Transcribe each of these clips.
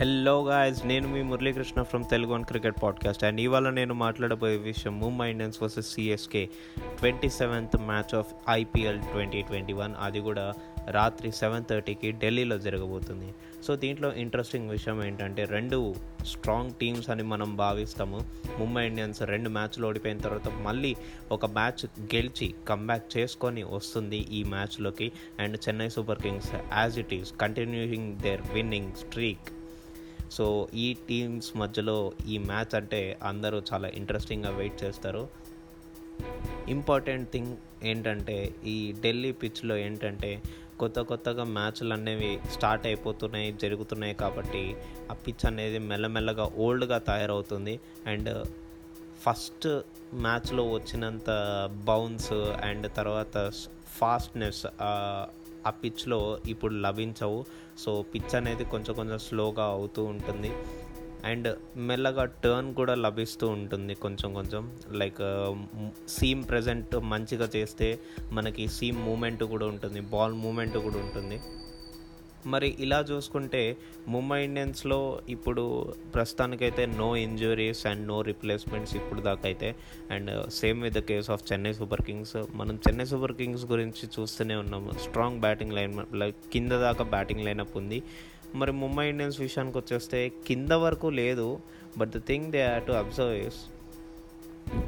Hello guys నేను మీ Muralikrishna from Telugu one cricket podcast and ఇవాళ నేను మాట్లాడబోయే విషయం Mumbai Indians versus CSK twenty seventh match of IPL twenty twenty one అది కూడా రాత్రి సెవెన్ థర్టీకి ఢిల్లీలో జరగబోతుంది. సో దీంట్లో ఇంట్రెస్టింగ్ విషయం ఏంటంటే రెండు స్ట్రాంగ్ టీమ్స్ అని మనం భావిస్తాము. ముంబై ఇండియన్స్ రెండు మ్యాచ్లు ఓడిపోయిన తర్వాత మళ్ళీ ఒక మ్యాచ్ గెలిచి కంబ్యాక్ చేసుకొని వస్తుంది ఈ మ్యాచ్లోకి and Chennai Super Kings as it is continuing their winning streak so ఈ టీమ్స్ మధ్యలో ఈ మ్యాచ్ అంటే అందరూ చాలా ఇంట్రెస్టింగ్గా వెయిట్ చేస్తారు. ఇంపార్టెంట్ థింగ్ ఏంటంటే ఈ ఢిల్లీ పిచ్లో ఏంటంటే కొత్త కొత్తగా మ్యాచ్లు అనేవి స్టార్ట్ అయిపోతున్నాయి జరుగుతున్నాయి కాబట్టి ఆ పిచ్ అనేది మెల్లమెల్లగా ఓల్డ్గా తయారవుతుంది. అండ్ ఫస్ట్ మ్యాచ్లో వచ్చినంత బౌన్స్ అండ్ తర్వాత ఫాస్ట్నెస్ ఆ పిచ్లో ఇప్పుడు లభించవు. సో పిచ్ అనేది కొంచెం కొంచెం స్లోగా అవుతూ ఉంటుంది. అండ్ మెల్లగా టర్న్ కూడా లభిస్తూ ఉంటుంది కొంచెం కొంచెం. లైక్ సీమ్ ప్రజెంట్ మంచిగా చేస్తే మనకి సీమ్ మూమెంట్ కూడా ఉంటుంది బాల్ మూమెంట్ కూడా ఉంటుంది. మరి ఇలా చూసుకుంటే ముంబై ఇండియన్స్లో ఇప్పుడు ప్రస్తుతానికైతే no injuries and no replacements ఇప్పుడు దాకా అయితే. And same with the case of Chennai Super Kings మనం చెన్నై సూపర్ కింగ్స్ గురించి చూస్తూనే ఉన్నాము స్ట్రాంగ్ బ్యాటింగ్ లైన్ లైక్ కింద దాకా బ్యాటింగ్ లైనప్ ఉంది. మరి ముంబై ఇండియన్స్ విషయానికి వచ్చేస్తే కింద వరకు లేదు. But the thing they have to observe is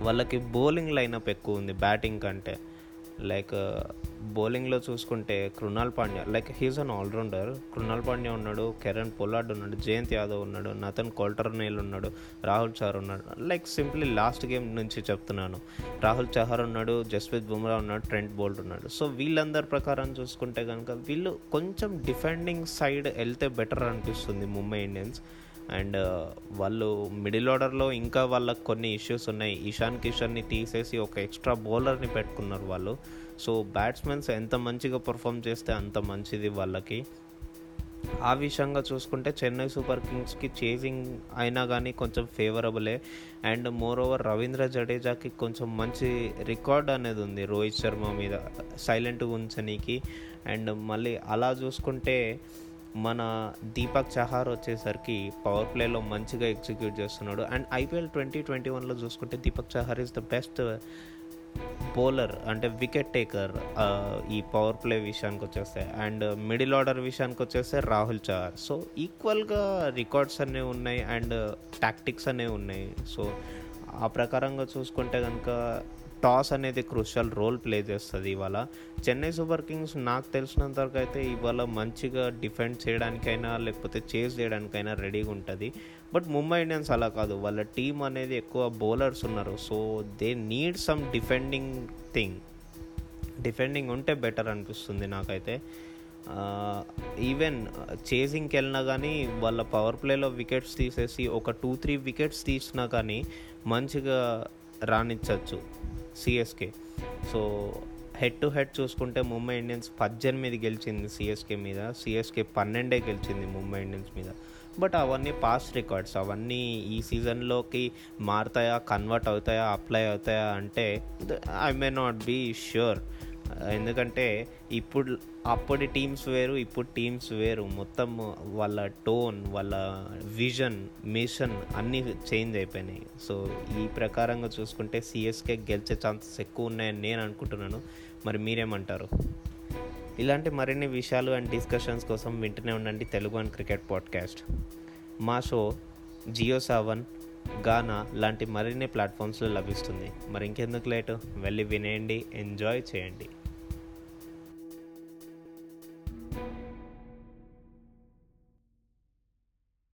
వాళ్ళకి బౌలింగ్ లైనప్ ఎక్కువ ఉంది బ్యాటింగ్ కంటే. లైక్ uh, బౌలింగ్లో చూసుకుంటే Krunal Pandya like he's an allrounder Krunal Pandya ఉన్నాడు కెరణ్ పొల్లాడ్ ఉన్నాడు జయంత్ యాదవ్ ఉన్నాడు నతన్ కోల్టర్నేల్ ఉన్నాడు రాహుల్ చహర్ ఉన్నాడు. లైక్ సింప్లీ లాస్ట్ గేమ్ నుంచి చెప్తున్నాను. రాహుల్ చహర్ ఉన్నాడు జస్ప్రీత్ బుమ్రా ఉన్నాడు ట్రెంట్ బోల్ట్ ఉన్నాడు. సో వీళ్ళందరి ప్రకారం చూసుకుంటే కనుక వీళ్ళు కొంచెం డిఫెండింగ్ సైడ్ వెళ్తే బెటర్ అనిపిస్తుంది ముంబై ఇండియన్స్. అండ్ వాళ్ళు మిడిల్ ఆర్డర్లో ఇంకా వాళ్ళకి కొన్ని ఇష్యూస్ ఉన్నాయి. ఇషాన్ కిషన్ని తీసేసి ఒక ఎక్స్ట్రా బౌలర్ని పెట్టుకున్నారు వాళ్ళు. సో బ్యాట్స్మెన్స్ ఎంత మంచిగా పర్ఫామ్ చేస్తే అంత మంచిది వాళ్ళకి. ఆ విషయంగా చూసుకుంటే చెన్నై సూపర్ కింగ్స్కి చేజింగ్ అయినా కానీ కొంచెం ఫేవరబులే. అండ్ మోర్ ఓవర్ రవీంద్ర జడేజాకి కొంచెం మంచి రికార్డ్ అనేది ఉంది రోహిత్ శర్మ మీద సైలెంట్గా ఉంచనీకి. అండ్ మళ్ళీ అలా చూసుకుంటే మన దీపక్ చహార్ వచ్చేసరికి పవర్ ప్లేలో మంచిగా ఎగ్జిక్యూట్ చేస్తున్నాడు. అండ్ ఐపీఎల్ ట్వంటీ ట్వంటీ వన్లో చూసుకుంటే Deepak Chahar is the best bowler అంటే వికెట్ టేకర్ ఈ పవర్ ప్లే విషయానికి వచ్చేస్తే. అండ్ మిడిల్ ఆర్డర్ విషయానికి వచ్చేస్తే రాహుల్ చహార్. సో ఈక్వల్గా రికార్డ్స్ అనేవి ఉన్నాయి అండ్ టాక్టిక్స్ అనేవి ఉన్నాయి. సో ఆ ప్రకారంగా చూసుకుంటే కనుక టాస్ అనేది క్రూషల్ రోల్ ప్లే చేస్తుంది ఇవాళ. చెన్నై సూపర్ కింగ్స్ నాకు తెలిసినంత వరకు అయితే ఇవాళ మంచిగా డిఫెండ్ చేయడానికైనా లేకపోతే చేజ్ చేయడానికైనా రెడీగా ఉంటుంది. బట్ ముంబై ఇండియన్స్ అలా కాదు. వాళ్ళ టీం అనేది ఎక్కువ బౌలర్స్ ఉన్నారు. So they need some defending thing defending ఉంటే బెటర్ అనిపిస్తుంది నాకైతే. ఈవెన్ చేజింగ్కి వెళ్ళినా కానీ వాళ్ళ పవర్ ప్లేలో వికెట్స్ తీసేసి ఒక టూ త్రీ వికెట్స్ తీసినా కానీ మంచిగా రాణించవచ్చు CSK so head to head చూసుకుంటే ముంబై ఇండియన్స్ పద్దెనిమిది గెలిచింది సిఎస్కే మీద. సిఎస్కే పన్నెండే గెలిచింది ముంబై ఇండియన్స్ మీద. బట్ అవన్నీ పాస్ట్ రికార్డ్స్ అవన్నీ ఈ సీజన్లోకి మారుతాయా కన్వర్ట్ అవుతాయా అప్లై అవుతాయా అంటే I may not be sure ఎందుకంటే ఇప్పుడు అప్పటి టీమ్స్ వేరు ఇప్పుడు టీమ్స్ వేరు. మొత్తం వాళ్ళ టోన్ వాళ్ళ విజన్ మిషన్ అన్నీ చేంజ్ అయిపోయినాయి. సో ఈ ప్రకారంగా చూసుకుంటే సిఎస్కే గెలిచే ఛాన్సెస్ ఎక్కువ ఉన్నాయని నేను అనుకుంటున్నాను. మరి మీరేమంటారు? ఇలాంటి మరిన్ని విషయాలు అండ్ డిస్కషన్స్ కోసం వింటూనే ఉండండి తెలుగు అండ్ క్రికెట్ పాడ్కాస్ట్. మా షో జియో సెవెన్ గానా లాంటి మరిన్ని ప్లాట్ఫామ్స్లో లభిస్తుంది. మరి ఇంకెందుకు లేటు? వెళ్ళి వినేయండి ఎంజాయ్ చేయండి.